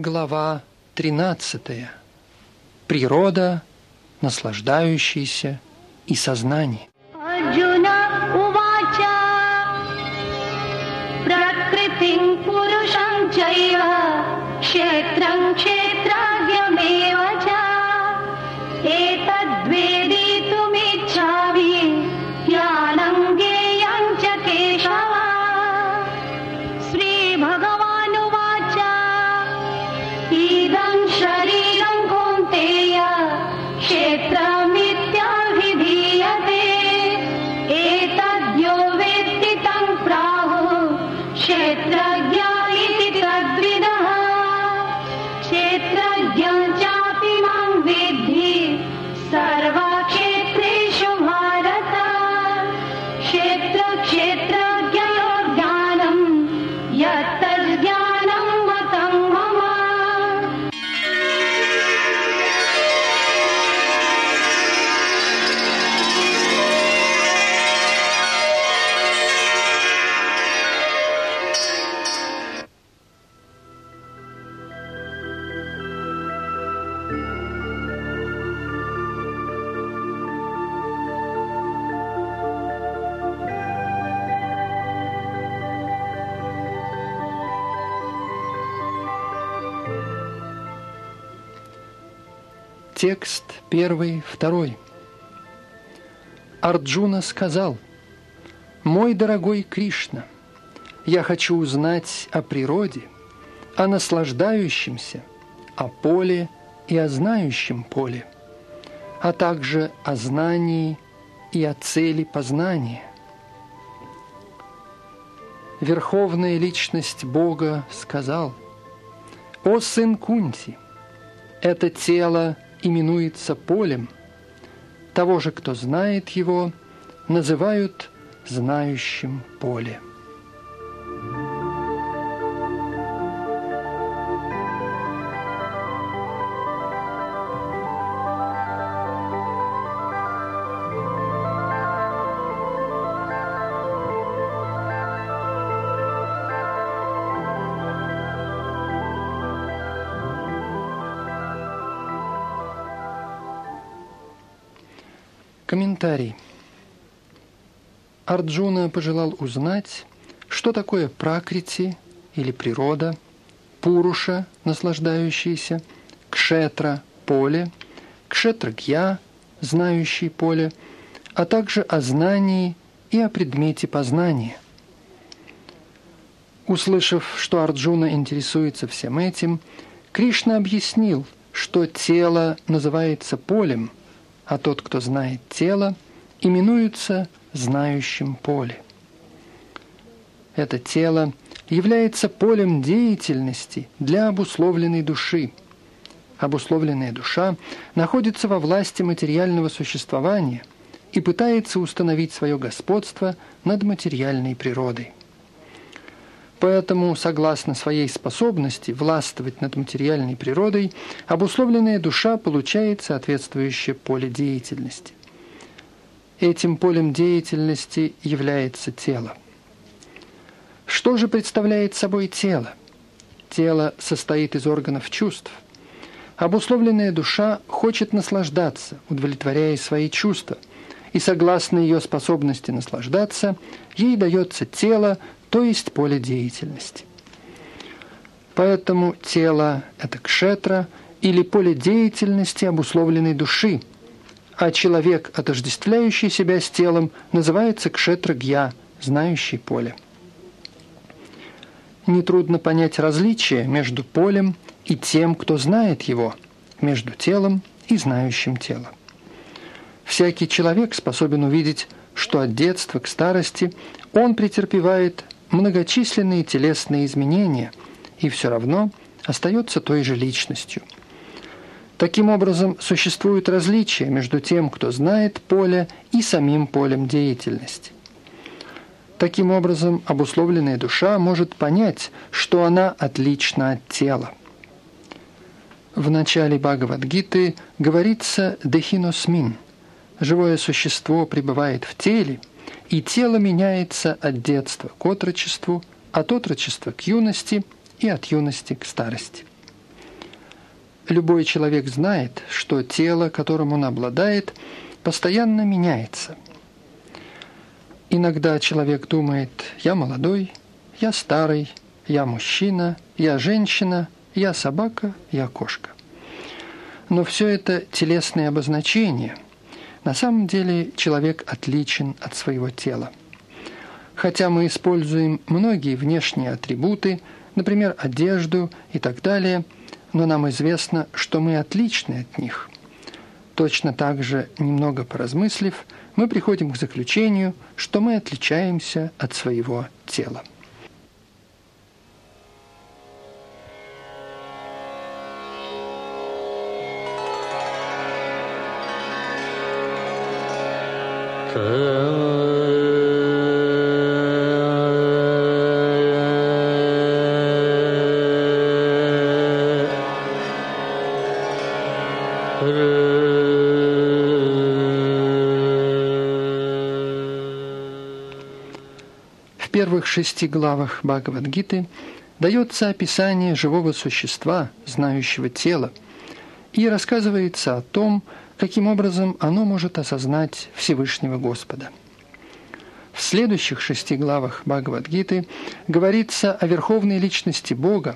Глава 13. Природа, наслаждающаяся и сознание. Первый, второй. Арджуна сказал, «Мой дорогой Кришна, я хочу узнать о природе, о наслаждающемся, о поле и о знающем поле, а также о знании и о цели познания». Верховная личность Бога сказал, «О сын Кунти, это тело именуется полем. Того же, кто знает его, называют знающим поле. Арджуна пожелал узнать, что такое пракрити или природа, пуруша, наслаждающийся, кшетра – поле, кшетрагья – знающий поле, а также о знании и о предмете познания. Услышав, что Арджуна интересуется всем этим, Кришна объяснил, что тело называется полем, а тот, кто знает тело, именуется знающим поле. Это тело является полем деятельности для обусловленной души. Обусловленная душа находится во власти материального существования и пытается установить свое господство над материальной природой. Поэтому, согласно своей способности властвовать над материальной природой, обусловленная душа получает соответствующее поле деятельности. Этим полем деятельности является тело. Что же представляет собой тело? Тело состоит из органов чувств. Обусловленная душа хочет наслаждаться, удовлетворяя свои чувства, и согласно ее способности наслаждаться, ей дается тело, то есть поле деятельности. Поэтому тело – это кшетра или поле деятельности обусловленной души, а человек, отождествляющий себя с телом, называется кшетра-гья, знающий поле. Нетрудно понять различие между полем и тем, кто знает его, между телом и знающим тело. Всякий человек способен увидеть, что от детства к старости он претерпевает многочисленные телесные изменения и все равно остается той же личностью. Таким образом, существует различие между тем, кто знает поле, и самим полем деятельности. Таким образом, обусловленная душа может понять, что она отлична от тела. В начале Бхагавадгиты говорится «дехиносмин» – живое существо пребывает в теле, и тело меняется от детства к отрочеству, от отрочества к юности и от юности к старости. Любой человек знает, что тело, которым он обладает, постоянно меняется. Иногда человек думает «я молодой», «я старый», «я мужчина», «я женщина», «я собака», «я кошка». Но все это телесные обозначения. На самом деле человек отличен от своего тела. Хотя мы используем многие внешние атрибуты, например, одежду и так далее, но нам известно, что мы отличны от них. Точно так же, немного поразмыслив, мы приходим к заключению, что мы отличаемся от своего тела. В первых шести главах Бхагавадгиты дается описание живого существа, знающего тело, и рассказывается о том, каким образом оно может осознать Всевышнего Господа. В следующих шести главах Бхагавадгиты говорится о верховной личности Бога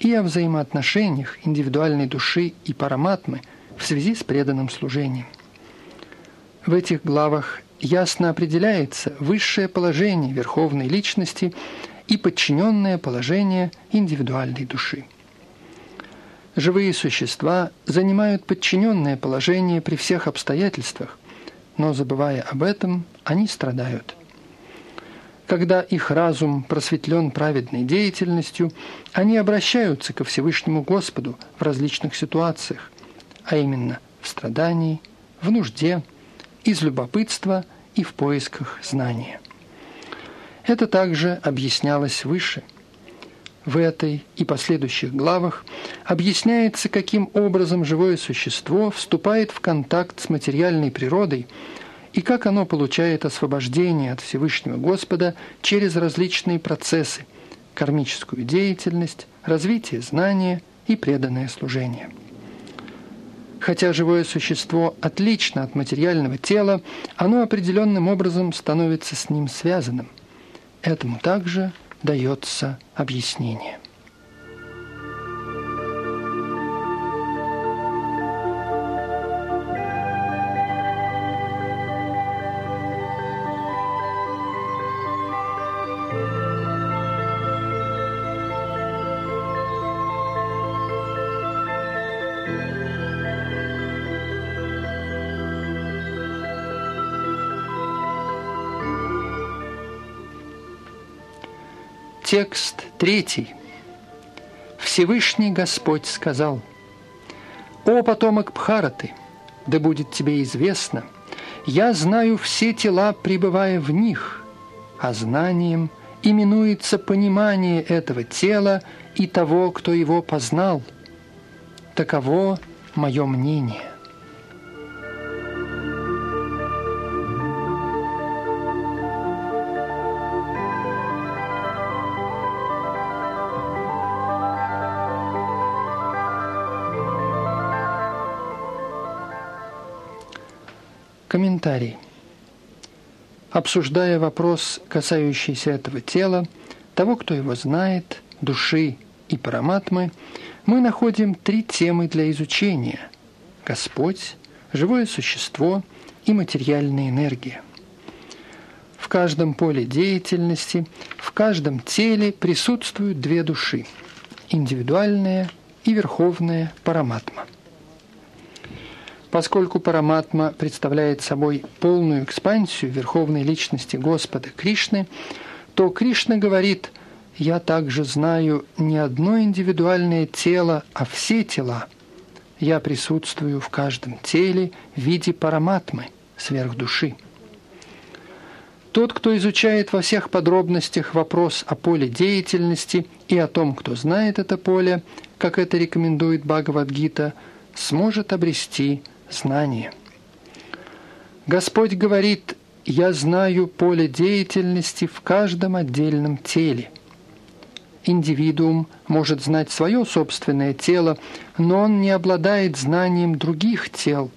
и о взаимоотношениях индивидуальной души и параматмы в связи с преданным служением. В этих главах ясно определяется высшее положение верховной личности и подчиненное положение индивидуальной души. Живые существа занимают подчиненное положение при всех обстоятельствах, но забывая об этом, они страдают. Когда их разум просветлен праведной деятельностью, они обращаются ко Всевышнему Господу в различных ситуациях, а именно в страдании, в нужде, из любопытства и в поисках знания. Это также объяснялось выше. В этой и последующих главах объясняется, каким образом живое существо вступает в контакт с материальной природой и как оно получает освобождение от Всевышнего Господа через различные процессы – кармическую деятельность, развитие знания и преданное служение – Хотя живое существо отлично от материального тела, оно определенным образом становится с ним связанным. Этому также дается объяснение. Текст третий. Всевышний Господь сказал, «О потомок Пхараты, да будет тебе известно, я знаю все тела, пребывая в них, а знанием именуется понимание этого тела и того, кто его познал. Таково мое мнение». Комментарий. Обсуждая вопрос, касающийся этого тела, того, кто его знает, души и параматмы, мы находим три темы для изучения – Господь, живое существо и материальная энергия. В каждом поле деятельности, в каждом теле присутствуют две души – индивидуальная и верховная параматма – Поскольку Параматма представляет собой полную экспансию верховной личности Господа Кришны, то Кришна говорит «Я также знаю не одно индивидуальное тело, а все тела. Я присутствую в каждом теле в виде Параматмы, сверхдуши». Тот, кто изучает во всех подробностях вопрос о поле деятельности и о том, кто знает это поле, как это рекомендует Бхагавадгита, сможет обрести знание. Господь говорит, «Я знаю поле деятельности в каждом отдельном теле». Индивидуум может знать свое собственное тело, но он не обладает знанием других тел.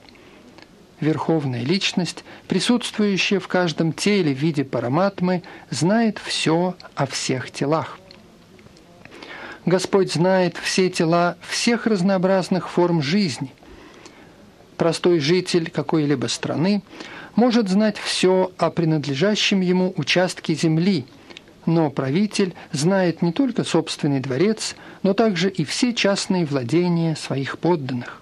Верховная личность, присутствующая в каждом теле в виде параматмы, знает все о всех телах. Господь знает все тела всех разнообразных форм жизни. Простой житель какой-либо страны может знать все о принадлежащем ему участке земли, но правитель знает не только собственный дворец, но также и все частные владения своих подданных.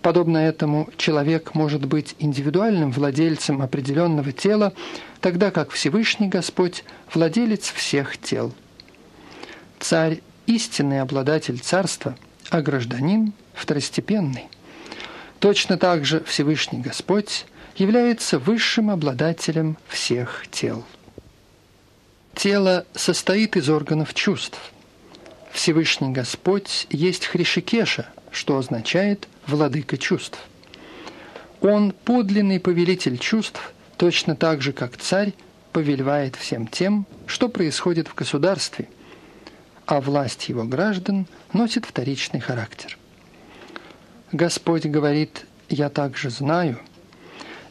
Подобно этому человек может быть индивидуальным владельцем определенного тела, тогда как Всевышний Господь – владелец всех тел. Царь истинный обладатель царства, а гражданин второстепенный. Точно так же Всевышний Господь является высшим обладателем всех тел. Тело состоит из органов чувств. Всевышний Господь есть Хришикеша, что означает «владыка чувств». Он подлинный повелитель чувств, точно так же, как царь повелевает всем тем, что происходит в государстве – а власть его граждан носит вторичный характер. Господь говорит «Я также знаю».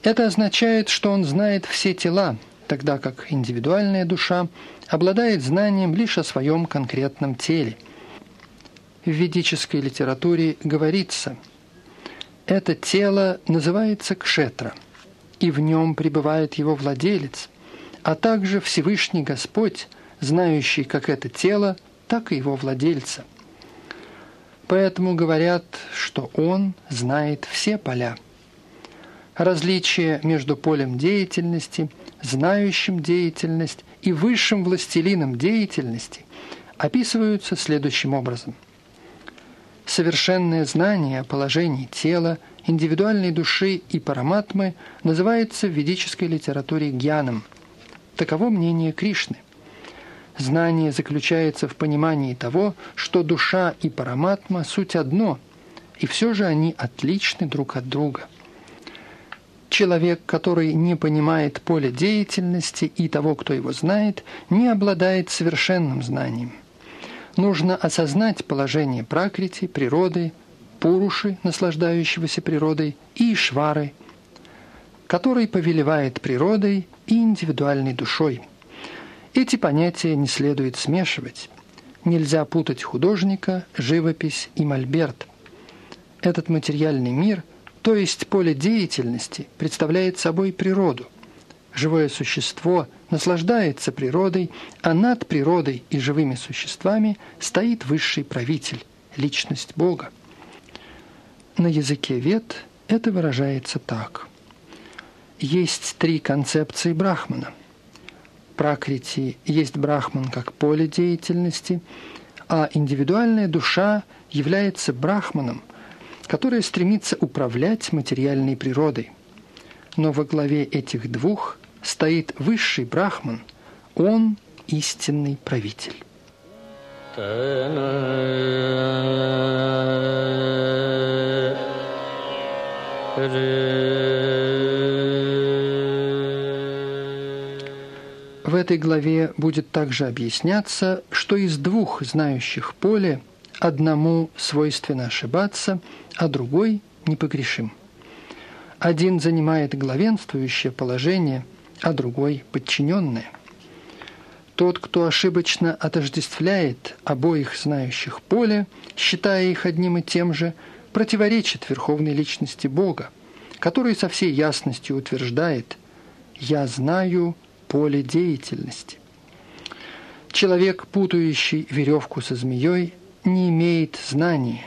Это означает, что Он знает все тела, тогда как индивидуальная душа обладает знанием лишь о своем конкретном теле. В ведической литературе говорится «Это тело называется кшетра, и в нем пребывает его владелец, а также Всевышний Господь, знающий, как это тело так и его владельца. Поэтому говорят, что он знает все поля. Различие между полем деятельности, знающим деятельность и высшим властелином деятельности описываются следующим образом. Совершенное знание о положении тела, индивидуальной души и параматмы называется в ведической литературе гьяном. Таково мнение Кришны – Знание заключается в понимании того, что душа и параматма – суть одно, и все же они отличны друг от друга. Человек, который не понимает поле деятельности и того, кто его знает, не обладает совершенным знанием. Нужно осознать положение пракрити, природы, пуруши, наслаждающегося природой, и швары, который повелевает природой и индивидуальной душой – эти понятия не следует смешивать. Нельзя путать художника, живопись и мольберт. Этот материальный мир, то есть поле деятельности, представляет собой природу. Живое существо наслаждается природой, а над природой и живыми существами стоит высший правитель, личность Бога. На языке вет это выражается так. Есть три концепции Брахмана – пракрити есть брахман как поле деятельности, а индивидуальная душа является брахманом, которая стремится управлять материальной природой. Но во главе этих двух стоит высший брахман, он истинный правитель. В этой главе будет также объясняться, что из двух знающих поле одному свойственно ошибаться, а другой непогрешим. Один занимает главенствующее положение, а другой – подчиненное. Тот, кто ошибочно отождествляет обоих знающих поле, считая их одним и тем же, противоречит верховной личности Бога, который со всей ясностью утверждает «Я знаю поле деятельности. Человек, путающий веревку со змеей, не имеет знания.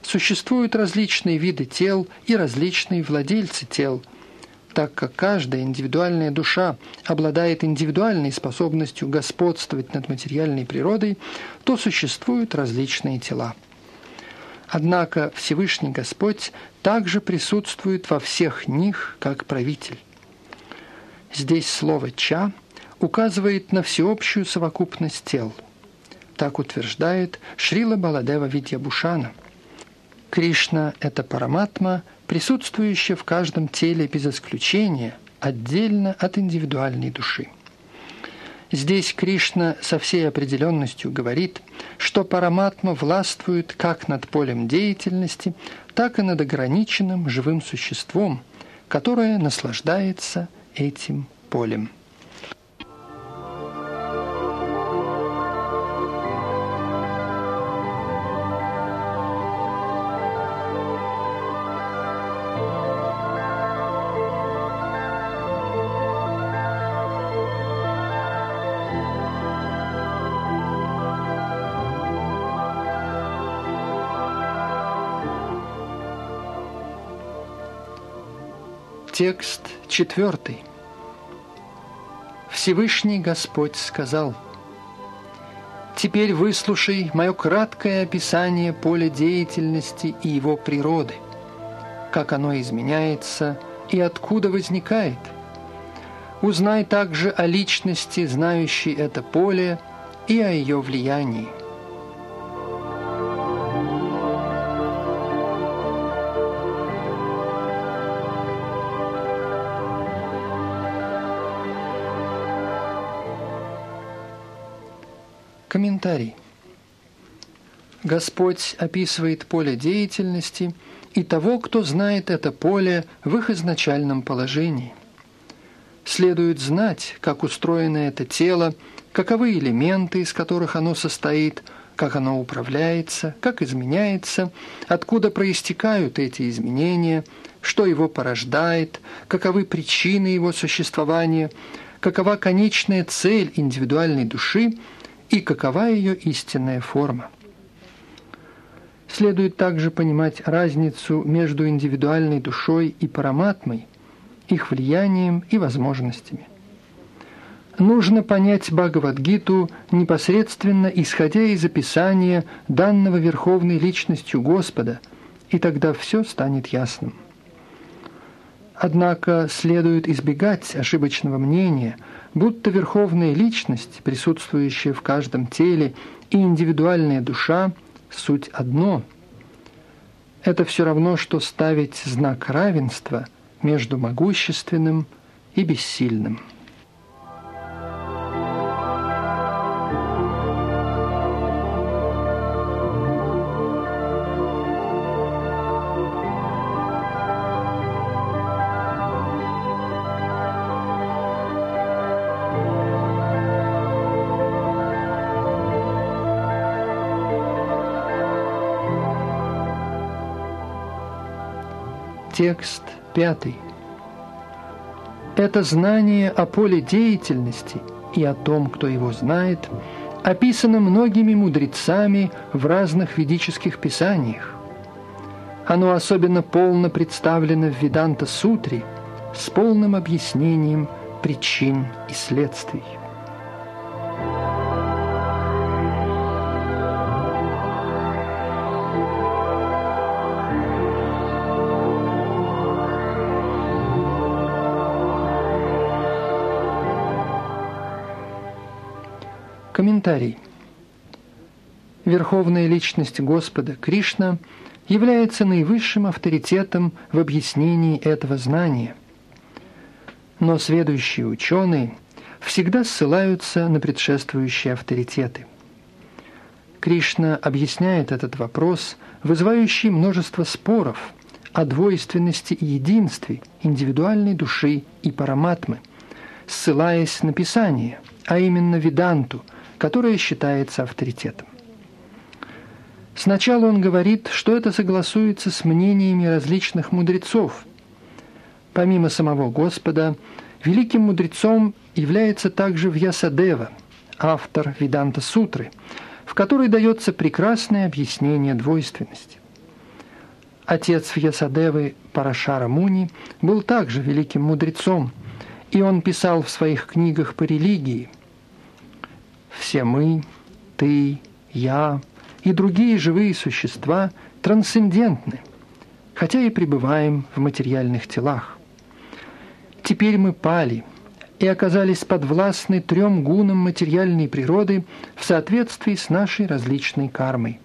Существуют различные виды тел и различные владельцы тел, так как каждая индивидуальная душа обладает индивидуальной способностью господствовать над материальной природой, то существуют различные тела. Однако Всевышний Господь также присутствует во всех них как правитель. Здесь слово «ча» указывает на всеобщую совокупность тел. Так утверждает Шрила Баладева Видьябушана. Кришна – это параматма, присутствующая в каждом теле без исключения, отдельно от индивидуальной души. Здесь Кришна со всей определенностью говорит, что параматма властвует как над полем деятельности, так и над ограниченным живым существом, которое наслаждается этим полем. Текст четвертый. Всевышний Господь сказал, «Теперь выслушай мое краткое описание поля деятельности и его природы, как оно изменяется и откуда возникает. Узнай также о личности, знающей это поле, и о ее влиянии. Комментарий. Господь описывает поле деятельности и того, кто знает это поле в их изначальном положении. Следует знать, как устроено это тело, каковы элементы, из которых оно состоит, как оно управляется, как изменяется, откуда проистекают эти изменения, что его порождает, каковы причины его существования, какова конечная цель индивидуальной души – и какова ее истинная форма. Следует также понимать разницу между индивидуальной душой и параматмой, их влиянием и возможностями. Нужно понять Бхагавадгиту непосредственно исходя из описания данного Верховной Личностью Господа, и тогда все станет ясным. Однако следует избегать ошибочного мнения – будто верховная личность, присутствующая в каждом теле, и индивидуальная душа – суть одно. Это все равно, что ставить знак равенства между могущественным и бессильным. Текст пятый. Это знание о поле деятельности и о том, кто его знает, описано многими мудрецами в разных ведических писаниях. Оно особенно полно представлено в Веданта-сутре с полным объяснением причин и следствий. Комментарий. Верховная личность Господа Кришна является наивысшим авторитетом в объяснении этого знания. Но следующие ученые всегда ссылаются на предшествующие авторитеты. Кришна объясняет этот вопрос, вызывающий множество споров о двойственности и единстве индивидуальной души и параматмы, ссылаясь на Писание, а именно Веданту – которое считается авторитетом. Сначала он говорит, что это согласуется с мнениями различных мудрецов. Помимо самого Господа, великим мудрецом является также Вьясадева, автор Виданта Сутры, в которой дается прекрасное объяснение двойственности. Отец Вьясадевы Парашара Муни был также великим мудрецом, и он писал в своих книгах по религии – все мы, ты, я и другие живые существа трансцендентны, хотя и пребываем в материальных телах. Теперь мы пали и оказались подвластны трем гунам материальной природы в соответствии с нашей различной кармой.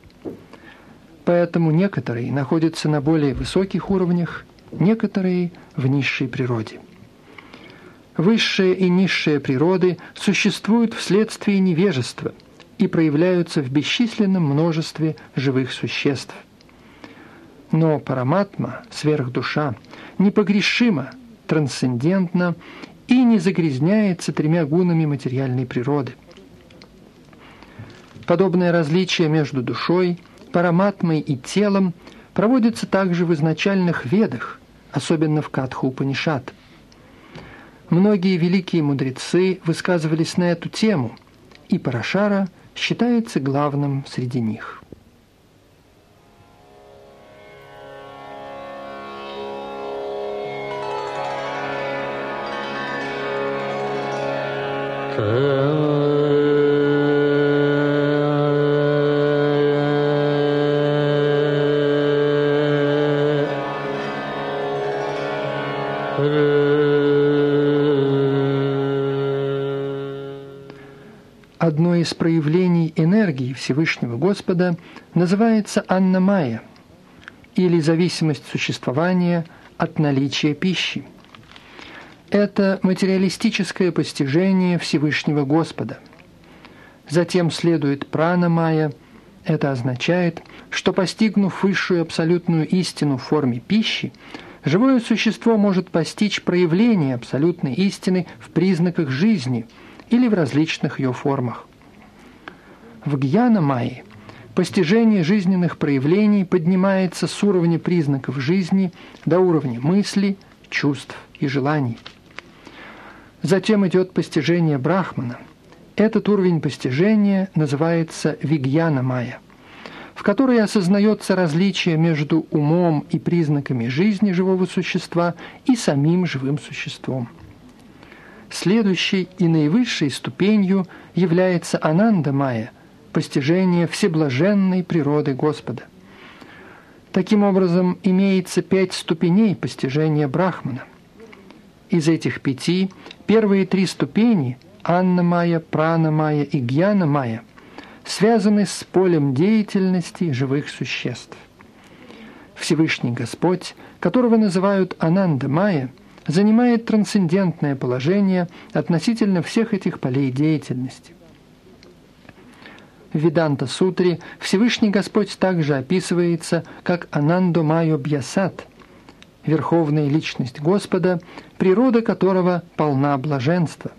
Поэтому некоторые находятся на более высоких уровнях, некоторые в низшей природе. Высшие и низшие природы существуют вследствие невежества и проявляются в бесчисленном множестве живых существ. Но параматма, сверхдуша, непогрешима, трансцендентна и не загрязняется тремя гунами материальной природы. Подобное различие между душой, параматмой и телом проводится также в изначальных ведах, особенно в Катху Упанишат. Многие великие мудрецы высказывались на эту тему, и Парашара считается главным среди них. Одно Всевышнего Господа называется Анна Майя, или зависимость существования от наличия пищи. Это материалистическое постижение Всевышнего Господа. Затем следует прана Майя. Это означает, что постигнув высшую абсолютную истину в форме пищи, живое существо может постичь проявление абсолютной истины в признаках жизни – или в различных ее формах. В гьяна майи постижение жизненных проявлений поднимается с уровня признаков жизни до уровня мысли, чувств и желаний. Затем идет постижение Брахмана. Этот уровень постижения называется Вигьяна Майя, в которой осознается различие между умом и признаками жизни живого существа и самим живым существом – Следующей и наивысшей ступенью является Ананда Майя, постижение всеблаженной природы Господа. Таким образом, имеется пять ступеней постижения Брахмана. Из этих пяти первые три ступени – Анна Майя, Прана Майя и Гьяна Майя – связаны с полем деятельности живых существ. Всевышний Господь, которого называют Ананда Майя – занимает трансцендентное положение относительно всех этих полей деятельности. В Веданта Сутре Всевышний Господь также описывается как Анандо Майо Бьясат, верховная личность Господа, природа которого полна блаженства.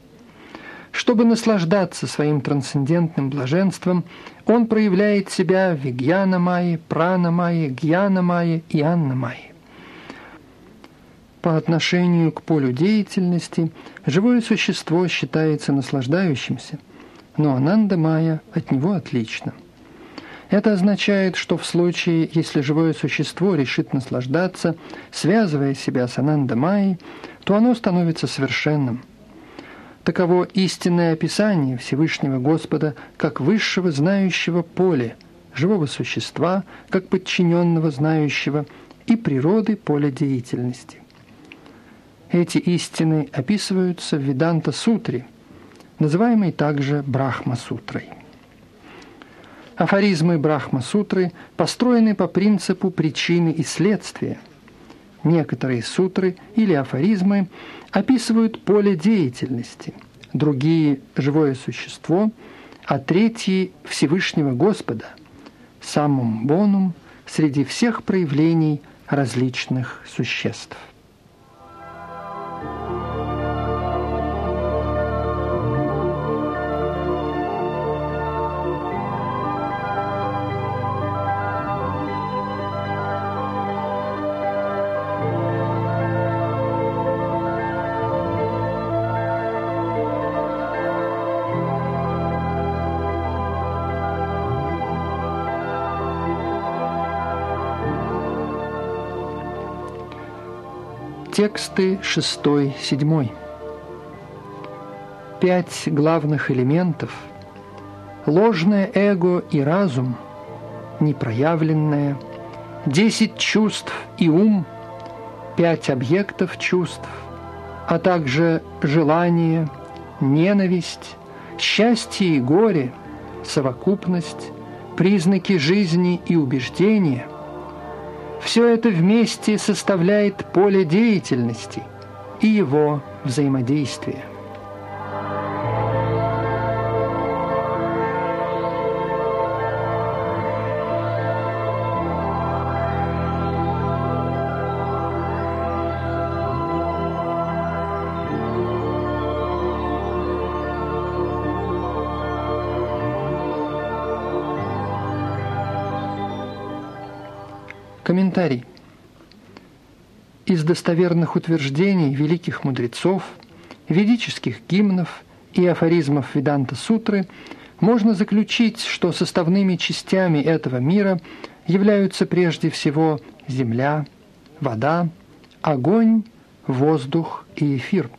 Чтобы наслаждаться своим трансцендентным блаженством, он проявляет себя в Вигьяна Майе, Прана Майе, Гьяна Майе и Анна Майе. По отношению к полю деятельности живое существо считается наслаждающимся, но Ананда Майя от него отлично. Это означает, что в случае, если живое существо решит наслаждаться, связывая себя с Ананда Майей, то оно становится совершенным. Таково истинное описание Всевышнего Господа как высшего знающего поля, живого существа, как подчиненного знающего и природы поля деятельности. Эти истины описываются в Веданта-сутре, называемой также Брахма-сутрой. Афоризмы Брахма-сутры построены по принципу причины и следствия. Некоторые сутры или афоризмы описывают поле деятельности, другие – живое существо, а третьи – Всевышнего Господа, самым бонум среди всех проявлений различных существ. Тексты 6-7. Пять главных элементов – ложное эго и разум, непроявленное, десять чувств и ум, пять объектов чувств, а также желание, ненависть, счастье и горе, совокупность, признаки жизни и убеждения – все это вместе составляет поле деятельности, и его взаимодействия. Комментарий. Из достоверных утверждений великих мудрецов, ведических гимнов и афоризмов Веданта Сутры можно заключить, что составными частями этого мира являются прежде всего земля, вода, огонь, воздух и эфир.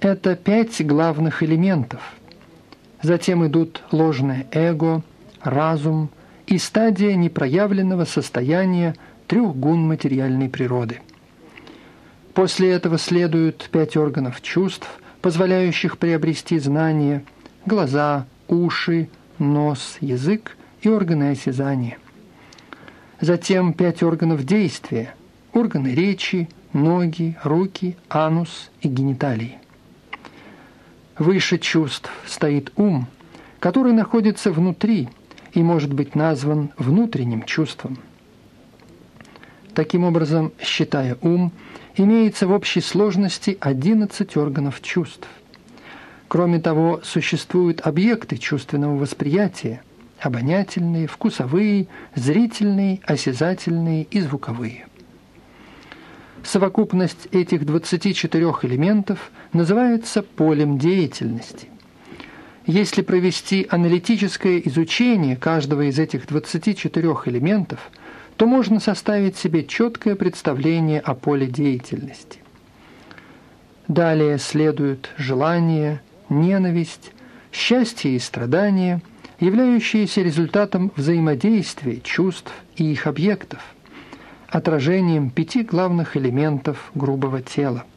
Это пять главных элементов. Затем идут ложное эго, разум, и стадия непроявленного состояния трех гун материальной природы. После этого следуют пять органов чувств, позволяющих приобрести знания, глаза, уши, нос, язык и органы осязания. Затем пять органов действия, органы речи, ноги, руки, анус и гениталии. Выше чувств стоит ум, который находится внутри – и может быть назван внутренним чувством. Таким образом, считая ум, имеется в общей сложности 11 органов чувств. Кроме того, существуют объекты чувственного восприятия – обонятельные, вкусовые, зрительные, осязательные и звуковые. Совокупность этих 24 элементов называется полем деятельности. Если провести аналитическое изучение каждого из этих 24 элементов, то можно составить себе четкое представление о поле деятельности. Далее следуют желание, ненависть, счастье и страдания, являющиеся результатом взаимодействия чувств и их объектов, отражением пяти главных элементов грубого тела –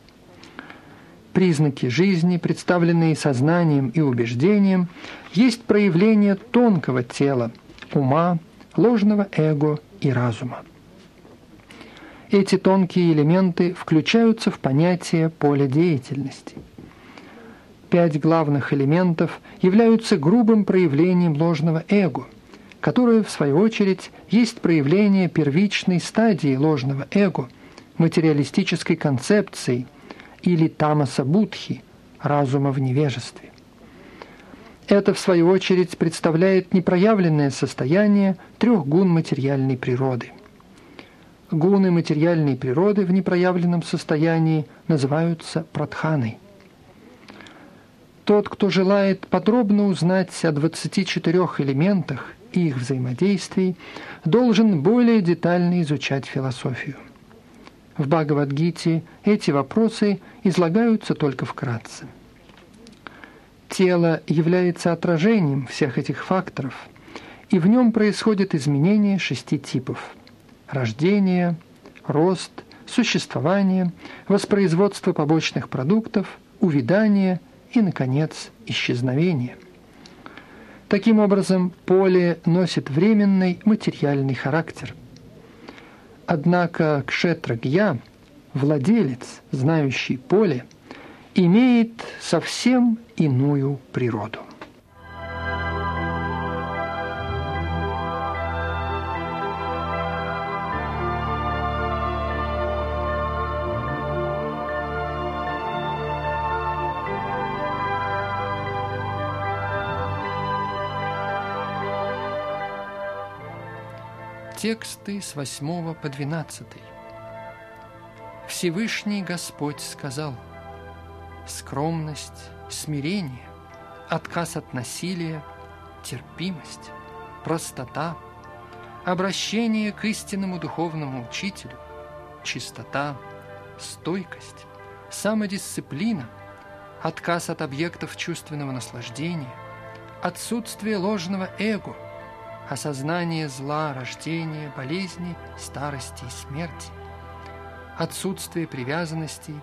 признаки жизни, представленные сознанием и убеждением, есть проявление тонкого тела, ума, ложного эго и разума. Эти тонкие элементы включаются в понятие поля деятельности. Пять главных элементов являются грубым проявлением ложного эго, которое, в свою очередь, есть проявление первичной стадии ложного эго, материалистической концепции – или тамаса будхи, разума в невежестве. Это, в свою очередь, представляет непроявленное состояние трех гун материальной природы. Гуны материальной природы в непроявленном состоянии называются пратханой. Тот, кто желает подробно узнать о 24 элементах и их взаимодействии, должен более детально изучать философию. В Бхагавадгите эти вопросы излагаются только вкратце. Тело является отражением всех этих факторов, и в нем происходит изменение шести типов – рождение, рост, существование, воспроизводство побочных продуктов, увядание и, наконец, исчезновение. Таким образом, поле носит временный материальный характер – Однако кшетрагья, владелец, знающий поле, имеет совсем иную природу. Тексты с 8 по 12. Всевышний Господь сказал, скромность, смирение, отказ от насилия, терпимость, простота, обращение к истинному духовному учителю, чистота, стойкость, самодисциплина, отказ от объектов чувственного наслаждения, отсутствие ложного эго – осознание зла, рождения, болезни, старости и смерти, отсутствие привязанностей,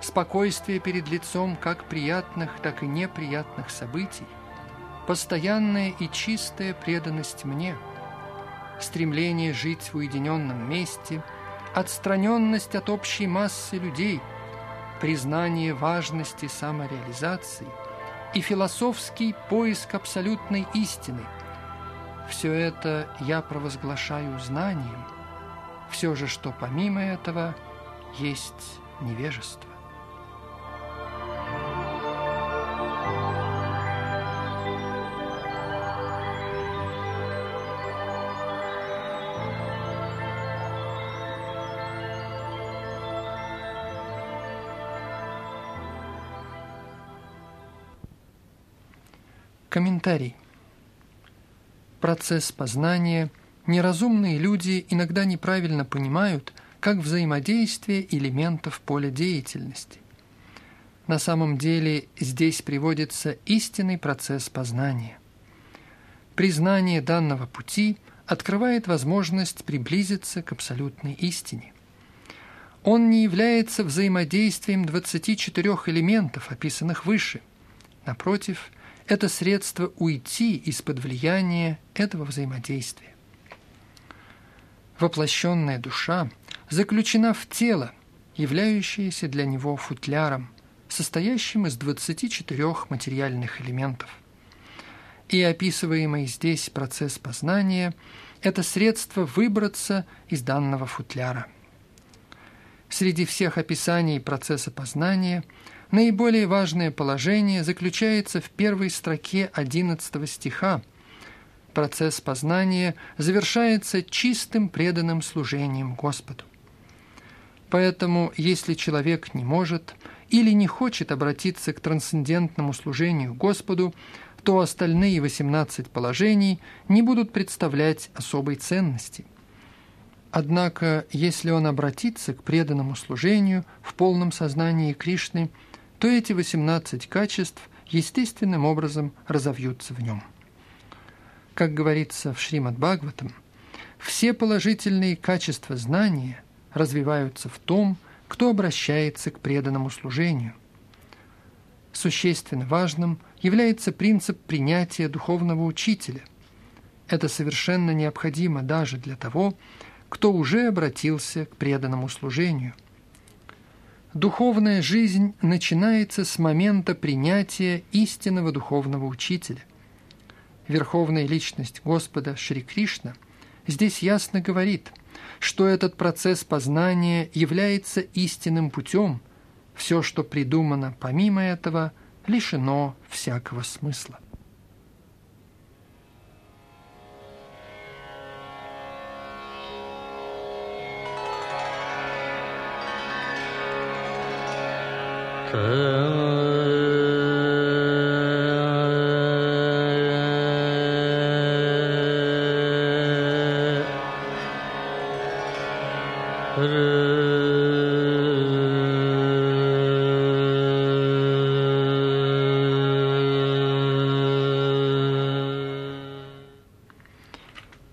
спокойствие перед лицом как приятных, так и неприятных событий, постоянная и чистая преданность мне, стремление жить в уединенном месте, отстраненность от общей массы людей, признание важности самореализации и философский поиск абсолютной истины. Все это я провозглашаю знанием, все же, что помимо этого есть невежество. Комментарий. Процесс познания неразумные люди иногда неправильно понимают как взаимодействие элементов поля деятельности. На самом деле здесь приводится истинный процесс познания. Признание данного пути открывает возможность приблизиться к абсолютной истине. Он не является взаимодействием 24 элементов, описанных выше. Напротив, это средство уйти из-под влияния этого взаимодействия. Воплощенная душа заключена в тело, являющееся для него футляром, состоящим из 24 материальных элементов. И описываемый здесь процесс познания – это средство выбраться из данного футляра. Среди всех описаний процесса познания – Наиболее важное положение заключается в первой строке 11 стиха. Процесс познания завершается чистым преданным служением Господу. Поэтому, если человек не может или не хочет обратиться к трансцендентному служению Господу, то остальные 18 положений не будут представлять особой ценности. Однако, если он обратится к преданному служению в полном сознании Кришны – то эти 18 качеств естественным образом разовьются в нем. Как говорится в Шримад Бхагаватам, все положительные качества знания развиваются в том, кто обращается к преданному служению. Существенно важным является принцип принятия духовного учителя. Это совершенно необходимо даже для того, кто уже обратился к преданному служению – Духовная жизнь начинается с момента принятия истинного духовного учителя. Верховная личность Господа Шри Кришна здесь ясно говорит, что этот процесс познания является истинным путем, все, что придумано помимо этого, лишено всякого смысла.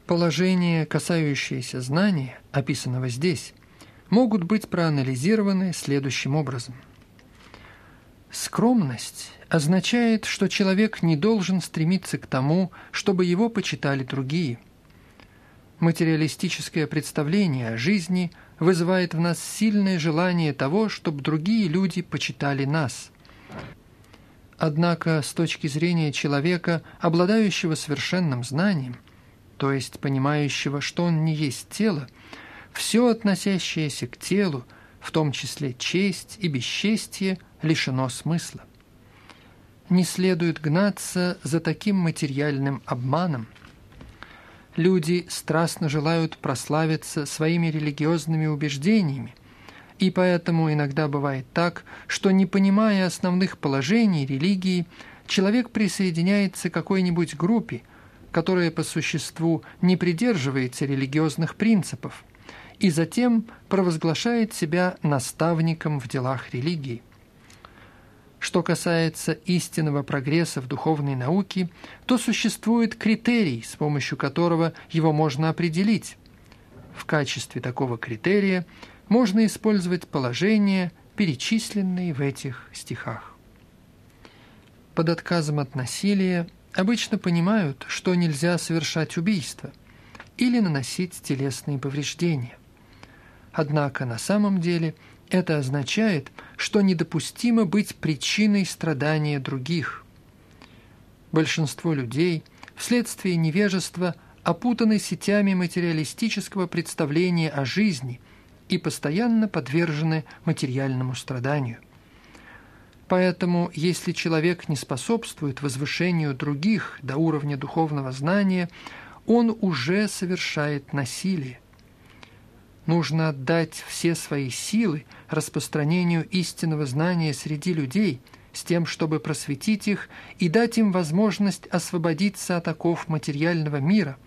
Положения, касающиеся знания, описанного здесь, могут быть проанализированы следующим образом – Скромность означает, что человек не должен стремиться к тому, чтобы его почитали другие. Материалистическое представление о жизни вызывает в нас сильное желание того, чтобы другие люди почитали нас. Однако с точки зрения человека, обладающего совершенным знанием, то есть понимающего, что он не есть тело, все относящееся к телу, в том числе честь и бесчестие, лишено смысла. Не следует гнаться за таким материальным обманом. Люди страстно желают прославиться своими религиозными убеждениями, и поэтому иногда бывает так, что, не понимая основных положений религии, человек присоединяется к какой-нибудь группе, которая по существу не придерживается религиозных принципов, и затем провозглашает себя наставником в делах религии. Что касается истинного прогресса в духовной науке, то существует критерий, с помощью которого его можно определить. В качестве такого критерия можно использовать положения, перечисленные в этих стихах. Под отказом от насилия обычно понимают, что нельзя совершать убийство или наносить телесные повреждения. Однако на самом деле Это означает, что недопустимо быть причиной страдания других. Большинство людей вследствие невежества опутаны сетями материалистического представления о жизни и постоянно подвержены материальному страданию. Поэтому, если человек не способствует возвышению других до уровня духовного знания, он уже совершает насилие. Нужно отдать все свои силы распространению истинного знания среди людей с тем, чтобы просветить их и дать им возможность освободиться от оков материального мира.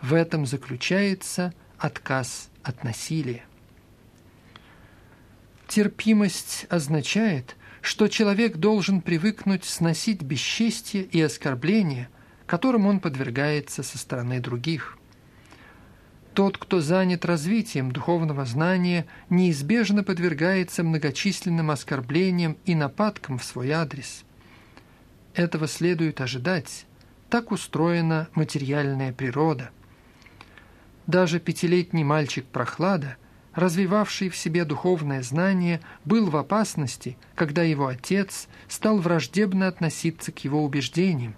В этом заключается отказ от насилия. Терпимость означает – что человек должен привыкнуть сносить бесчестие и оскорбления, которым он подвергается со стороны других. Тот, кто занят развитием духовного знания, неизбежно подвергается многочисленным оскорблениям и нападкам в свой адрес. Этого следует ожидать. Так устроена материальная природа. Даже пятилетний мальчик Прохлада – развивавший в себе духовное знание, был в опасности, когда его отец стал враждебно относиться к его убеждениям.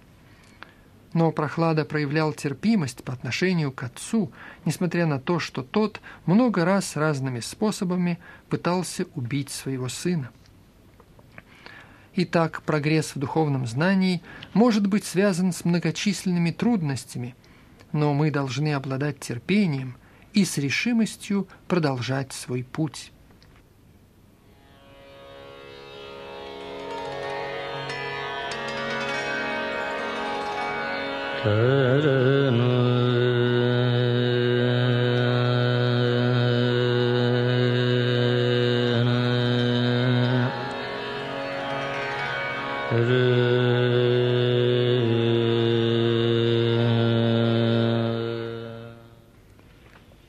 Но Прохлада проявлял терпимость по отношению к отцу, несмотря на то, что тот много раз разными способами пытался убить своего сына. Итак, прогресс в духовном знании может быть связан с многочисленными трудностями, но мы должны обладать терпением – и с решимостью продолжать свой путь.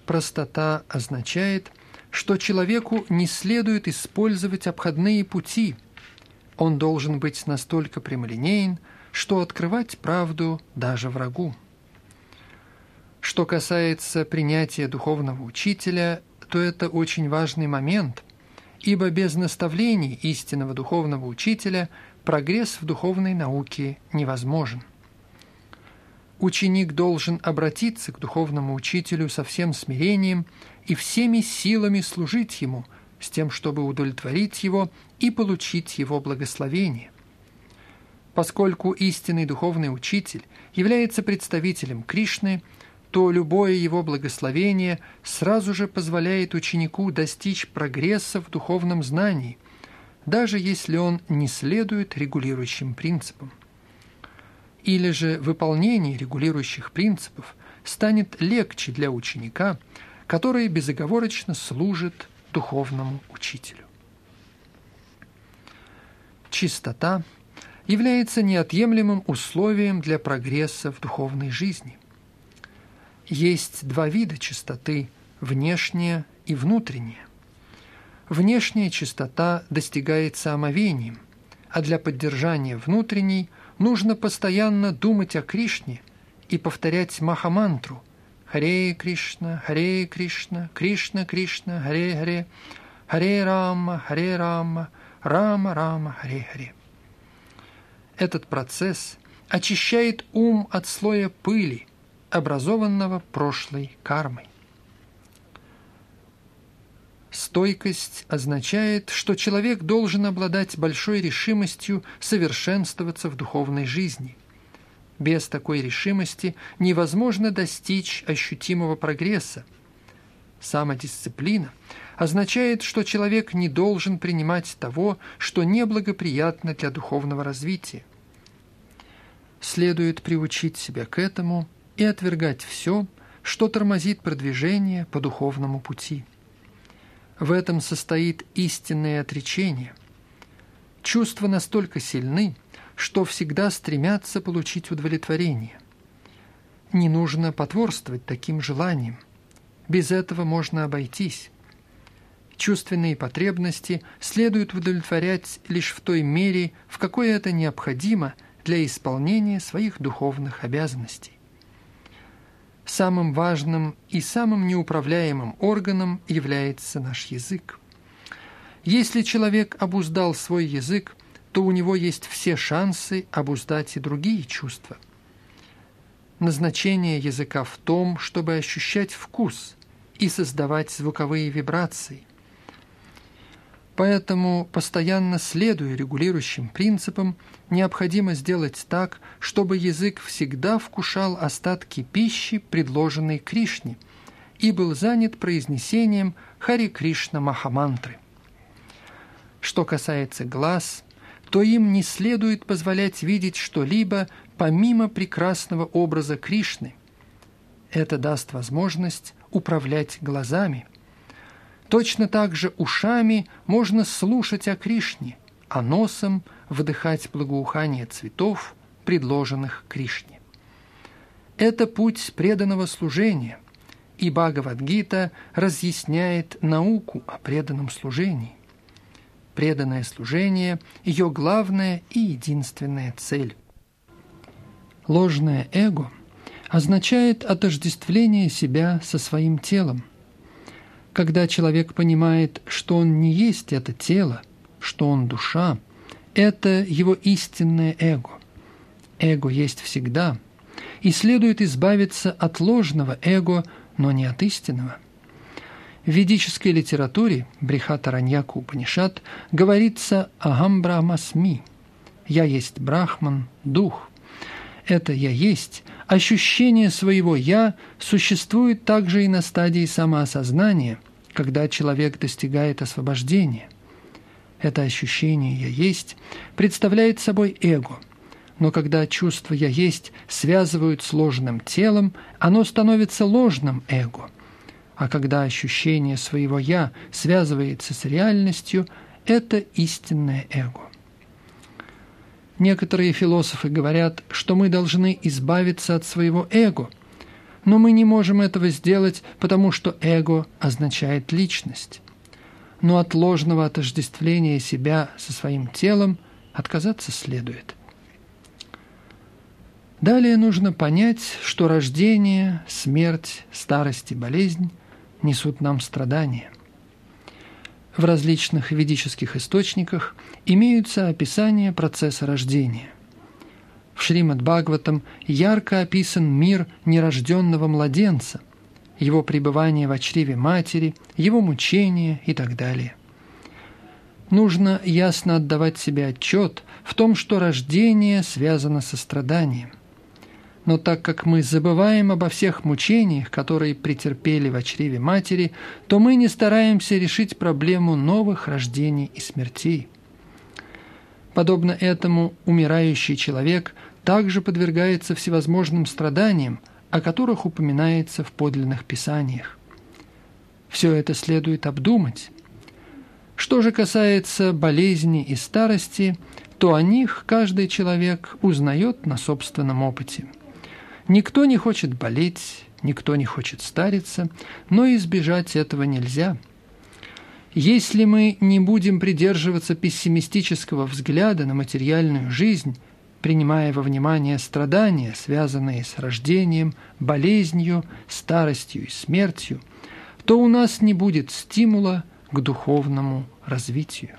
Простота означает, что человеку не следует использовать обходные пути. Он должен быть настолько прямолинеен, что открывать правду даже врагу. Что касается принятия духовного учителя, то это очень важный момент, ибо без наставлений истинного духовного учителя прогресс в духовной науке невозможен. Ученик должен обратиться к духовному учителю со всем смирением и всеми силами служить ему, с тем, чтобы удовлетворить его и получить его благословение. Поскольку истинный духовный учитель является представителем Кришны, то любое его благословение сразу же позволяет ученику достичь прогресса в духовном знании, даже если он не следует регулирующим принципам или же выполнение регулирующих принципов станет легче для ученика, который безоговорочно служит духовному учителю. Чистота является неотъемлемым условием для прогресса в духовной жизни. Есть два вида чистоты – внешняя и внутренняя. Внешняя чистота достигается омовением, а для поддержания внутренней нужно постоянно думать о Кришне и повторять Махамантру Харе Кришна, Харе Кришна, Кришна Кришна, Харе Харе, Харе Рама, Харе Рама, Рама Рама, Харе Харе. Этот процесс очищает ум от слоя пыли, образованного прошлой кармой. Стойкость означает, что человек должен обладать большой решимостью совершенствоваться в духовной жизни. Без такой решимости невозможно достичь ощутимого прогресса. Самодисциплина означает, что человек не должен принимать того, что неблагоприятно для духовного развития. Следует приучить себя к этому и отвергать все, что тормозит продвижение по духовному пути. В этом состоит истинное отречение. Чувства настолько сильны, что всегда стремятся получить удовлетворение. Не нужно потворствовать таким желаниям. Без этого можно обойтись. Чувственные потребности следует удовлетворять лишь в той мере, в какой это необходимо для исполнения своих духовных обязанностей. Самым важным и самым неуправляемым органом является наш язык. Если человек обуздал свой язык, то у него есть все шансы обуздать и другие чувства. Назначение языка в том, чтобы ощущать вкус и создавать звуковые вибрации. Поэтому, постоянно следуя регулирующим принципам, необходимо сделать так, чтобы язык всегда вкушал остатки пищи, предложенной Кришне, и был занят произнесением Хари Кришна Махамантры. Что касается глаз, то им не следует позволять видеть что-либо помимо прекрасного образа Кришны. Это даст возможность управлять глазами – Точно так же ушами можно слушать о Кришне, а носом вдыхать благоухание цветов, предложенных Кришне. Это путь преданного служения, и Бхагавадгита разъясняет науку о преданном служении. Преданное служение – ее главная и единственная цель. Ложное эго означает отождествление себя со своим телом – когда человек понимает, что он не есть это тело, что он душа, это его истинное эго. Эго есть всегда, и следует избавиться от ложного эго, но не от истинного. В ведической литературе Брихата Раньяку Упанишат говорится «Агам Брахмасми» – «Я есть Брахман, Дух». Это «Я есть» ощущение своего «я» существует также и на стадии самоосознания, когда человек достигает освобождения. Это ощущение «я есть» представляет собой эго, но когда чувство «я есть» связывают с ложным телом, оно становится ложным эго. А когда ощущение своего «я» связывается с реальностью, это истинное эго. Некоторые философы говорят, что мы должны избавиться от своего эго – но мы не можем этого сделать, потому что эго означает личность. Но от ложного отождествления себя со своим телом отказаться следует. Далее нужно понять, что рождение, смерть, старость и болезнь несут нам страдания. В различных ведических источниках имеются описания процесса рождения. В Шримад Бхагаватам ярко описан мир нерожденного младенца, его пребывание в чреве матери, его мучения и так далее. Нужно ясно отдавать себе отчет в том, что рождение связано со страданием. Но так как мы забываем обо всех мучениях, которые претерпели в чреве матери, то мы не стараемся решить проблему новых рождений и смертей. Подобно этому умирающий человек также подвергается всевозможным страданиям, о которых упоминается в подлинных писаниях. Все это следует обдумать. Что же касается болезни и старости, то о них каждый человек узнает на собственном опыте. Никто не хочет болеть, никто не хочет стариться, но избежать этого нельзя. Если мы не будем придерживаться пессимистического взгляда на материальную жизнь принимая во внимание страдания, связанные с рождением, болезнью, старостью и смертью, то у нас не будет стимула к духовному развитию.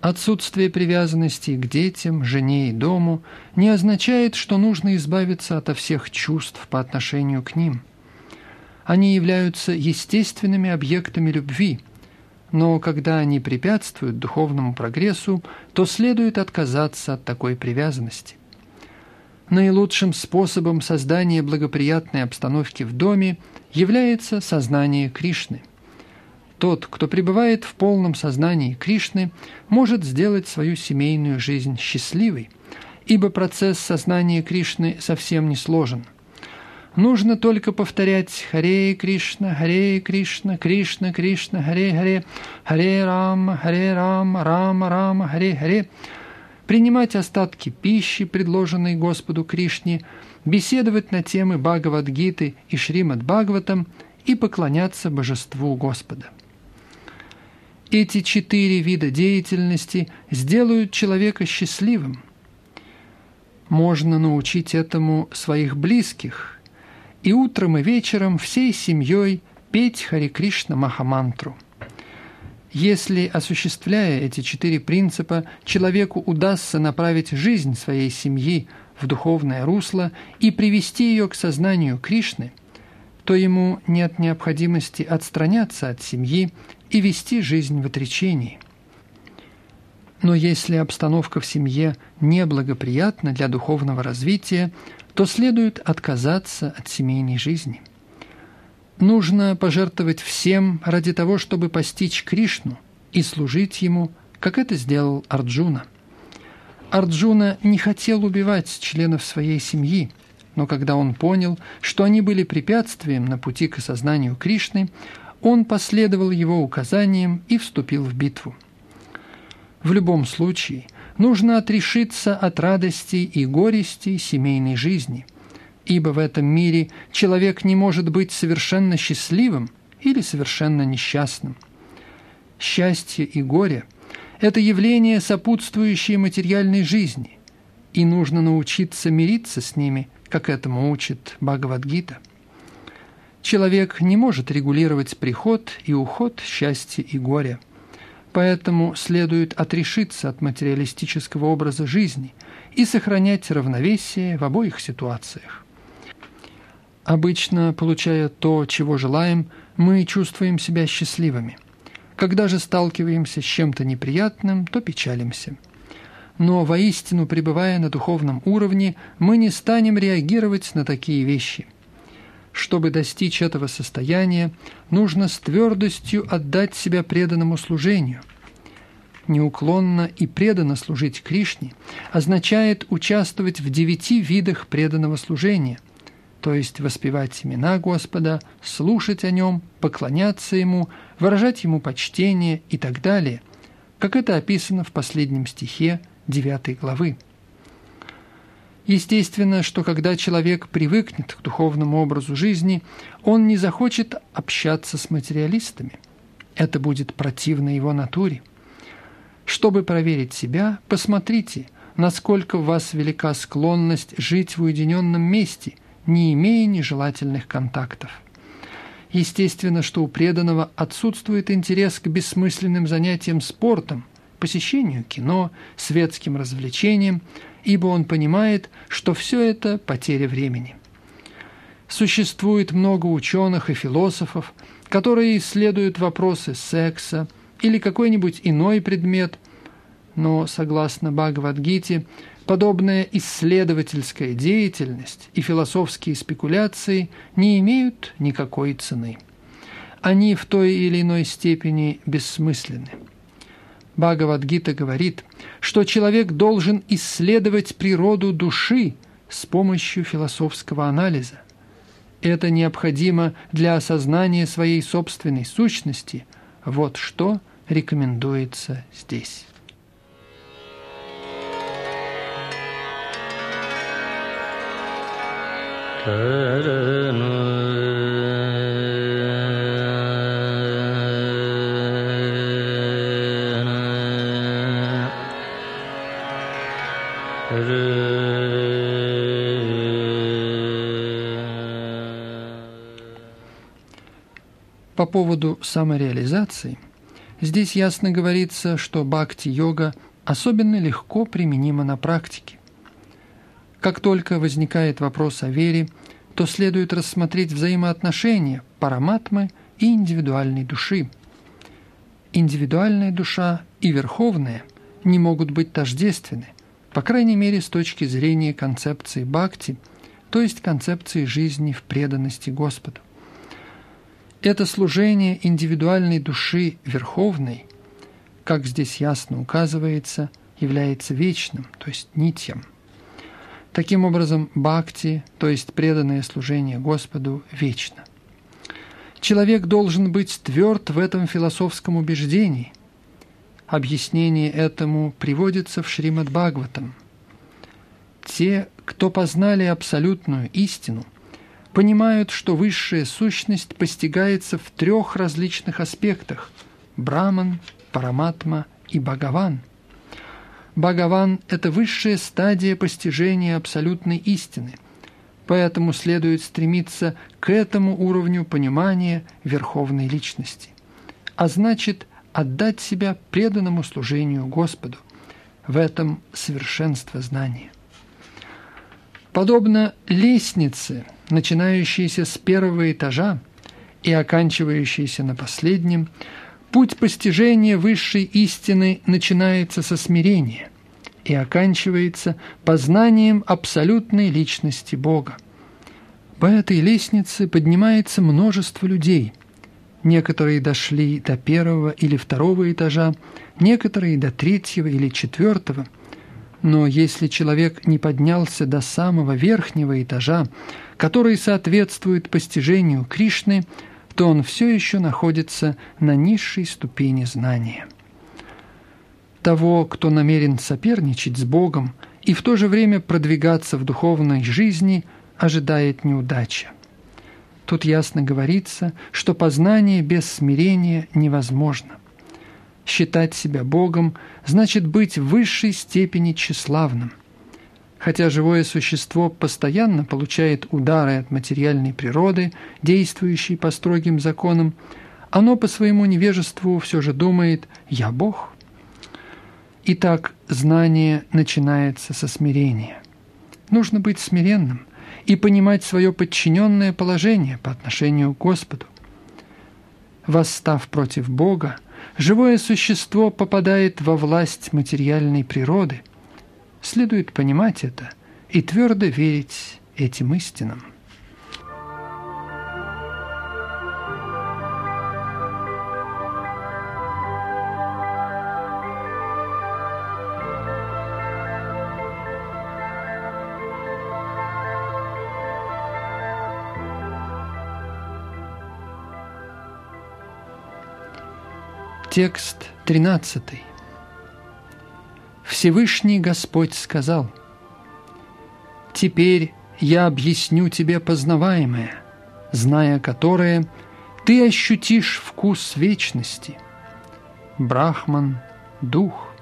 Отсутствие привязанности к детям, жене и дому не означает, что нужно избавиться от всех чувств по отношению к ним. Они являются естественными объектами любви, но когда они препятствуют духовному прогрессу, то следует отказаться от такой привязанности. Наилучшим способом создания благоприятной обстановки в доме является сознание Кришны – тот, кто пребывает в полном сознании Кришны, может сделать свою семейную жизнь счастливой, ибо процесс сознания Кришны совсем не сложен. Нужно только повторять Харе Кришна, Харе Кришна, Кришна Кришна, Харе Харе, Харе Рама, Харе Рама, Рама Рама, Харе Харе. принимать остатки пищи, предложенной Господу Кришне, беседовать на темы Бхагавадгиты и Шримад Бхагаватам и поклоняться божеству Господа. Эти четыре вида деятельности сделают человека счастливым. Можно научить этому своих близких и утром и вечером всей семьей петь Хари Кришна Махамантру. Если, осуществляя эти четыре принципа, человеку удастся направить жизнь своей семьи в духовное русло и привести ее к сознанию Кришны, то ему нет необходимости отстраняться от семьи и вести жизнь в отречении. Но если обстановка в семье неблагоприятна для духовного развития, то следует отказаться от семейной жизни. Нужно пожертвовать всем ради того, чтобы постичь Кришну и служить Ему, как это сделал Арджуна. Арджуна не хотел убивать членов своей семьи, но когда он понял, что они были препятствием на пути к осознанию Кришны, он последовал его указаниям и вступил в битву. В любом случае, нужно отрешиться от радостей и горестей семейной жизни, ибо в этом мире человек не может быть совершенно счастливым или совершенно несчастным. Счастье и горе – это явления, сопутствующие материальной жизни, и нужно научиться мириться с ними, как этому учит Бхагавадгита – Человек не может регулировать приход и уход счастья и горя. Поэтому следует отрешиться от материалистического образа жизни и сохранять равновесие в обоих ситуациях. Обычно, получая то, чего желаем, мы чувствуем себя счастливыми. Когда же сталкиваемся с чем-то неприятным, то печалимся. Но воистину, пребывая на духовном уровне, мы не станем реагировать на такие вещи – чтобы достичь этого состояния, нужно с твердостью отдать себя преданному служению. Неуклонно и преданно служить Кришне означает участвовать в девяти видах преданного служения, то есть воспевать имена Господа, слушать о Нем, поклоняться Ему, выражать Ему почтение и так далее, как это описано в последнем стихе 9 главы. Естественно, что когда человек привыкнет к духовному образу жизни, он не захочет общаться с материалистами. Это будет противно его натуре. Чтобы проверить себя, посмотрите, насколько в вас велика склонность жить в уединенном месте, не имея нежелательных контактов. Естественно, что у преданного отсутствует интерес к бессмысленным занятиям спортом, посещению кино, светским развлечениям, ибо он понимает, что все это потеря времени. Существует много ученых и философов, которые исследуют вопросы секса или какой-нибудь иной предмет, но, согласно Бхагавадгите, подобная исследовательская деятельность и философские спекуляции не имеют никакой цены. Они в той или иной степени бессмысленны. Бхагавадгита говорит, что человек должен исследовать природу души с помощью философского анализа. Это необходимо для осознания своей собственной сущности. Вот что рекомендуется здесь. По поводу самореализации, здесь ясно говорится, что бхакти-йога особенно легко применима на практике. Как только возникает вопрос о вере, то следует рассмотреть взаимоотношения параматмы и индивидуальной души. Индивидуальная душа и верховная не могут быть тождественны, по крайней мере с точки зрения концепции бхакти, то есть концепции жизни в преданности Господу. Это служение индивидуальной души Верховной, как здесь ясно указывается, является вечным, то есть нитьем. Таким образом, бхакти, то есть преданное служение Господу, вечно. Человек должен быть тверд в этом философском убеждении. Объяснение этому приводится в Шримад Бхагаватам. Те, кто познали абсолютную истину, понимают, что высшая сущность постигается в трех различных аспектах – Браман, Параматма и Бхагаван. Бхагаван – это высшая стадия постижения абсолютной истины, поэтому следует стремиться к этому уровню понимания Верховной Личности. А значит, отдать себя преданному служению Господу. В этом совершенство знания. Подобно лестнице, начинающейся с первого этажа и оканчивающейся на последнем, путь постижения высшей истины начинается со смирения и оканчивается познанием абсолютной личности Бога. По этой лестнице поднимается множество людей – Некоторые дошли до первого или второго этажа, некоторые до третьего или четвертого. Но если человек не поднялся до самого верхнего этажа, который соответствует постижению Кришны, то он все еще находится на низшей ступени знания. Того, кто намерен соперничать с Богом и в то же время продвигаться в духовной жизни, ожидает неудача. Тут ясно говорится, что познание без смирения невозможно. Считать себя Богом значит быть в высшей степени тщеславным. Хотя живое существо постоянно получает удары от материальной природы, действующей по строгим законам, оно по своему невежеству все же думает «я Бог». Итак, знание начинается со смирения. Нужно быть смиренным, и понимать свое подчиненное положение по отношению к Господу. Восстав против Бога, живое существо попадает во власть материальной природы. Следует понимать это и твердо верить этим истинам. Текст 13. Всевышний Господь сказал, «Теперь я объясню тебе познаваемое, зная которое, ты ощутишь вкус вечности. Брахман – дух,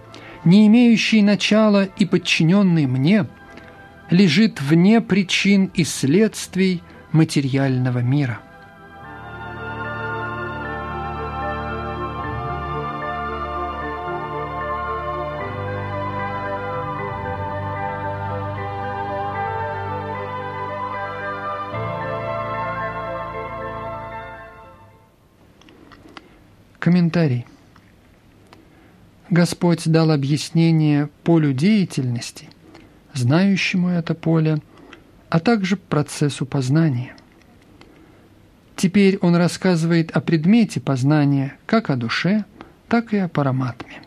не имеющий начала и подчиненный мне, лежит вне причин и следствий материального мира». Комментарий. Господь дал объяснение полю деятельности, знающему это поле, а также процессу познания. Теперь он рассказывает о предмете познания как о душе, так и о параматме.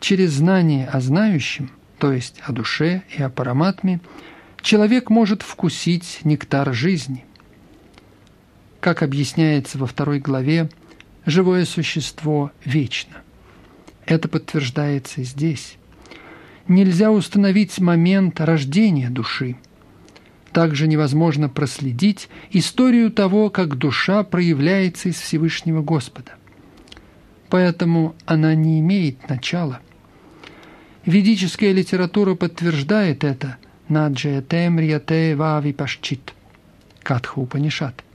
Через знание о знающем, то есть о душе и о параматме, человек может вкусить нектар жизни. Как объясняется во второй главе живое существо вечно. Это подтверждается здесь. Нельзя установить момент рождения души. Также невозможно проследить историю того, как душа проявляется из Всевышнего Господа. Поэтому она не имеет начала. Ведическая литература подтверждает это «Наджаятем рьяте вави пашчит» Катха Упанишат –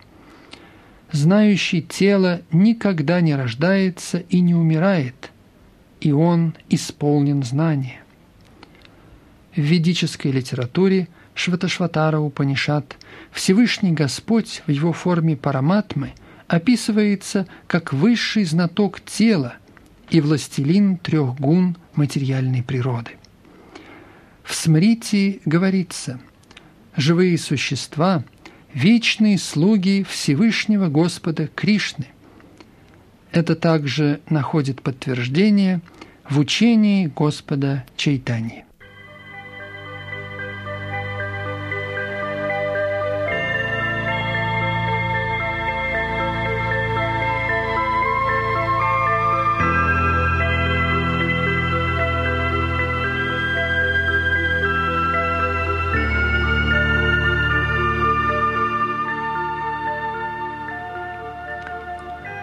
знающий тело никогда не рождается и не умирает, и он исполнен знания. В ведической литературе Шваташватара Упанишат Всевышний Господь в его форме параматмы описывается как высший знаток тела и властелин трех гун материальной природы. В Смрити говорится, живые существа – вечные слуги Всевышнего Господа Кришны. Это также находит подтверждение в учении Господа Чайтани.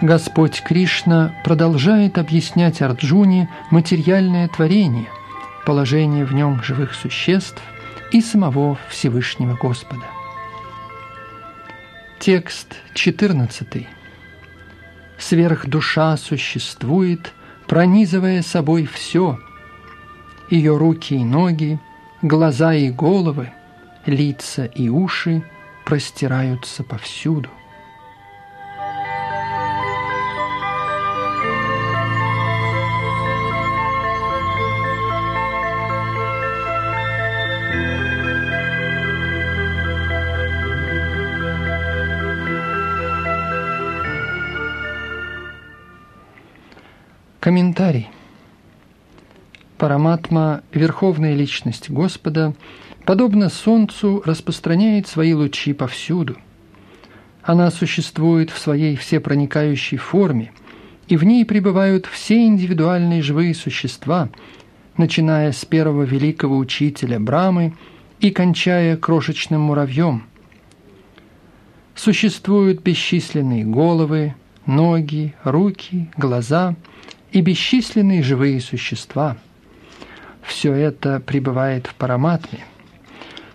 Господь Кришна продолжает объяснять Арджуне материальное творение, положение в нем живых существ и самого Всевышнего Господа. Текст 14. Сверхдуша существует, пронизывая собой все. Ее руки и ноги, глаза и головы, лица и уши простираются повсюду. Параматма, Верховная Личность Господа, подобно Солнцу, распространяет свои лучи повсюду. Она существует в своей всепроникающей форме, и в ней пребывают все индивидуальные живые существа, начиная с первого великого учителя Брамы и кончая крошечным муравьем. Существуют бесчисленные головы, ноги, руки, глаза – и бесчисленные живые существа. Все это пребывает в параматме.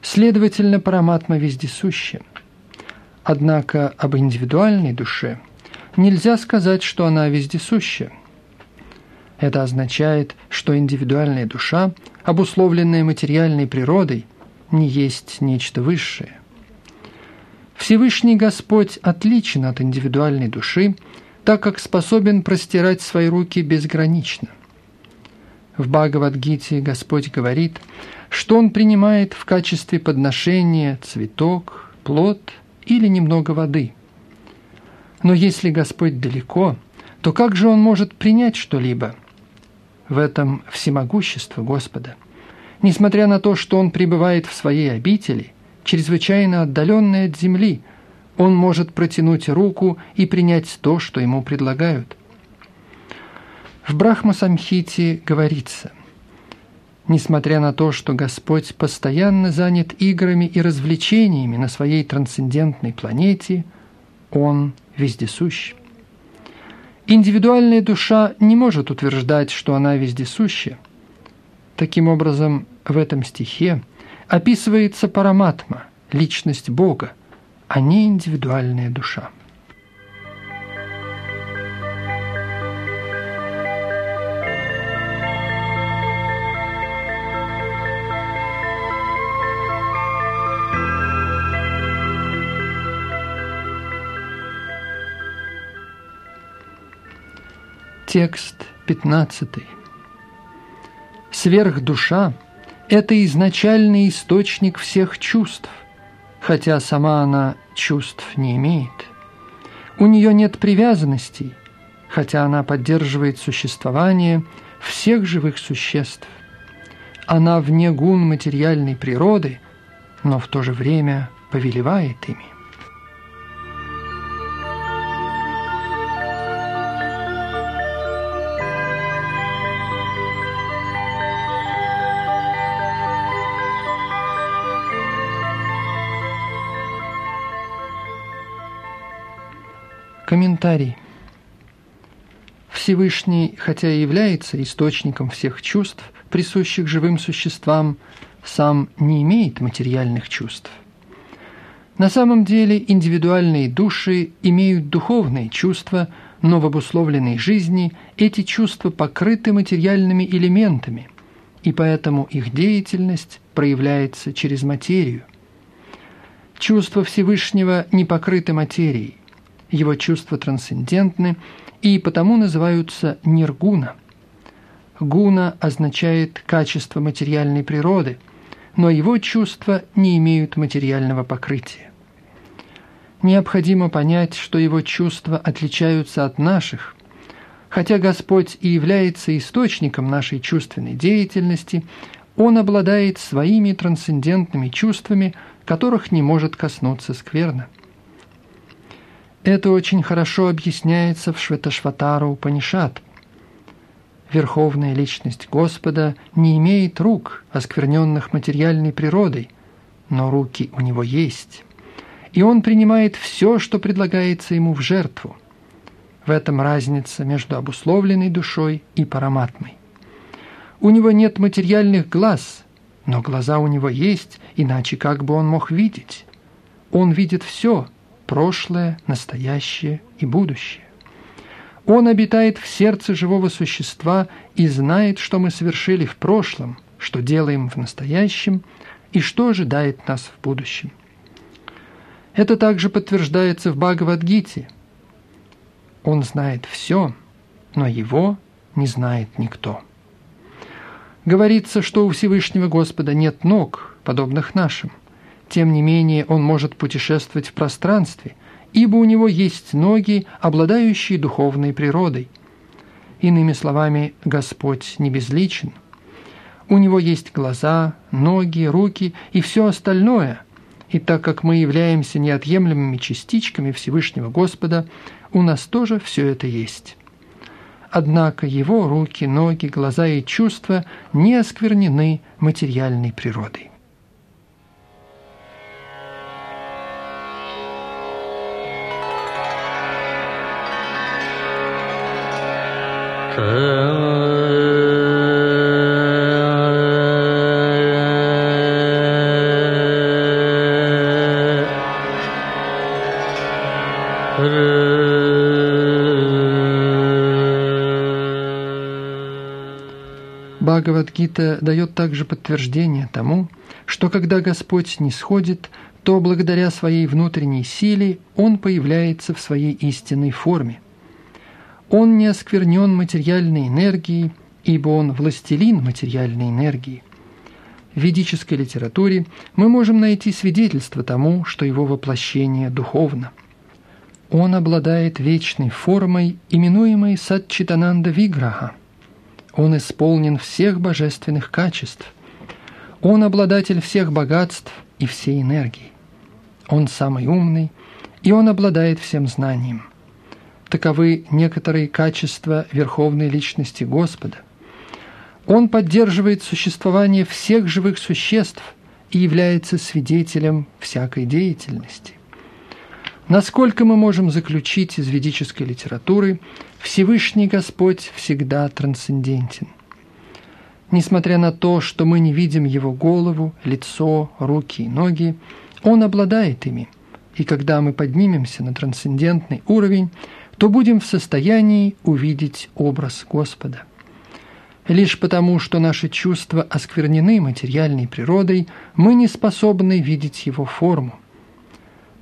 Следовательно, параматма вездесуща. Однако об индивидуальной душе нельзя сказать, что она вездесуща. Это означает, что индивидуальная душа, обусловленная материальной природой, не есть нечто высшее. Всевышний Господь отличен от индивидуальной души так как способен простирать свои руки безгранично. В Бхагавадгите Господь говорит, что Он принимает в качестве подношения цветок, плод или немного воды. Но если Господь далеко, то как же Он может принять что-либо? В этом всемогущество Господа. Несмотря на то, что Он пребывает в своей обители, чрезвычайно отдаленной от земли – он может протянуть руку и принять то, что ему предлагают. В Брахма-самхите говорится, несмотря на то, что Господь постоянно занят играми и развлечениями на своей трансцендентной планете, Он вездесущ. Индивидуальная душа не может утверждать, что она вездесуща. Таким образом, в этом стихе описывается параматма, личность Бога, а не индивидуальная душа. Текст 15. Сверхдуша – это изначальный источник всех чувств – хотя сама она чувств не имеет. У нее нет привязанностей, хотя она поддерживает существование всех живых существ. Она вне гун материальной природы, но в то же время повелевает ими. Комментарий. Всевышний, хотя и является источником всех чувств, присущих живым существам, сам не имеет материальных чувств. На самом деле индивидуальные души имеют духовные чувства, но в обусловленной жизни эти чувства покрыты материальными элементами, и поэтому их деятельность проявляется через материю. Чувства Всевышнего не покрыты материей, его чувства трансцендентны и потому называются ниргуна. Гуна означает качество материальной природы, но его чувства не имеют материального покрытия. Необходимо понять, что его чувства отличаются от наших. Хотя Господь и является источником нашей чувственной деятельности, Он обладает своими трансцендентными чувствами, которых не может коснуться скверно. Это очень хорошо объясняется в Шветашватару Панишат. Верховная личность Господа не имеет рук, оскверненных материальной природой, но руки у него есть, и он принимает все, что предлагается ему в жертву. В этом разница между обусловленной душой и параматмой. У него нет материальных глаз, но глаза у него есть, иначе как бы он мог видеть? Он видит все – прошлое, настоящее и будущее. Он обитает в сердце живого существа и знает, что мы совершили в прошлом, что делаем в настоящем и что ожидает нас в будущем. Это также подтверждается в Бхагавадгите. Он знает все, но его не знает никто. Говорится, что у Всевышнего Господа нет ног, подобных нашим. Тем не менее, он может путешествовать в пространстве – ибо у него есть ноги, обладающие духовной природой. Иными словами, Господь не безличен. У него есть глаза, ноги, руки и все остальное. И так как мы являемся неотъемлемыми частичками Всевышнего Господа, у нас тоже все это есть. Однако его руки, ноги, глаза и чувства не осквернены материальной природой. Бхагавадгита дает также подтверждение тому, что когда Господь не сходит, то благодаря своей внутренней силе Он появляется в своей истинной форме – он не осквернен материальной энергией, ибо он властелин материальной энергии. В ведической литературе мы можем найти свидетельство тому, что его воплощение духовно. Он обладает вечной формой, именуемой Сатчитананда Виграха. Он исполнен всех божественных качеств. Он обладатель всех богатств и всей энергии. Он самый умный, и он обладает всем знанием – Таковы некоторые качества Верховной Личности Господа. Он поддерживает существование всех живых существ и является свидетелем всякой деятельности. Насколько мы можем заключить из ведической литературы, Всевышний Господь всегда трансцендентен. Несмотря на то, что мы не видим Его голову, лицо, руки и ноги, Он обладает ими. И когда мы поднимемся на трансцендентный уровень, то будем в состоянии увидеть образ Господа. Лишь потому, что наши чувства осквернены материальной природой, мы не способны видеть его форму.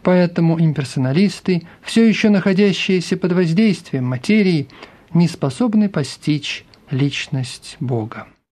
Поэтому имперсоналисты, все еще находящиеся под воздействием материи, не способны постичь личность Бога.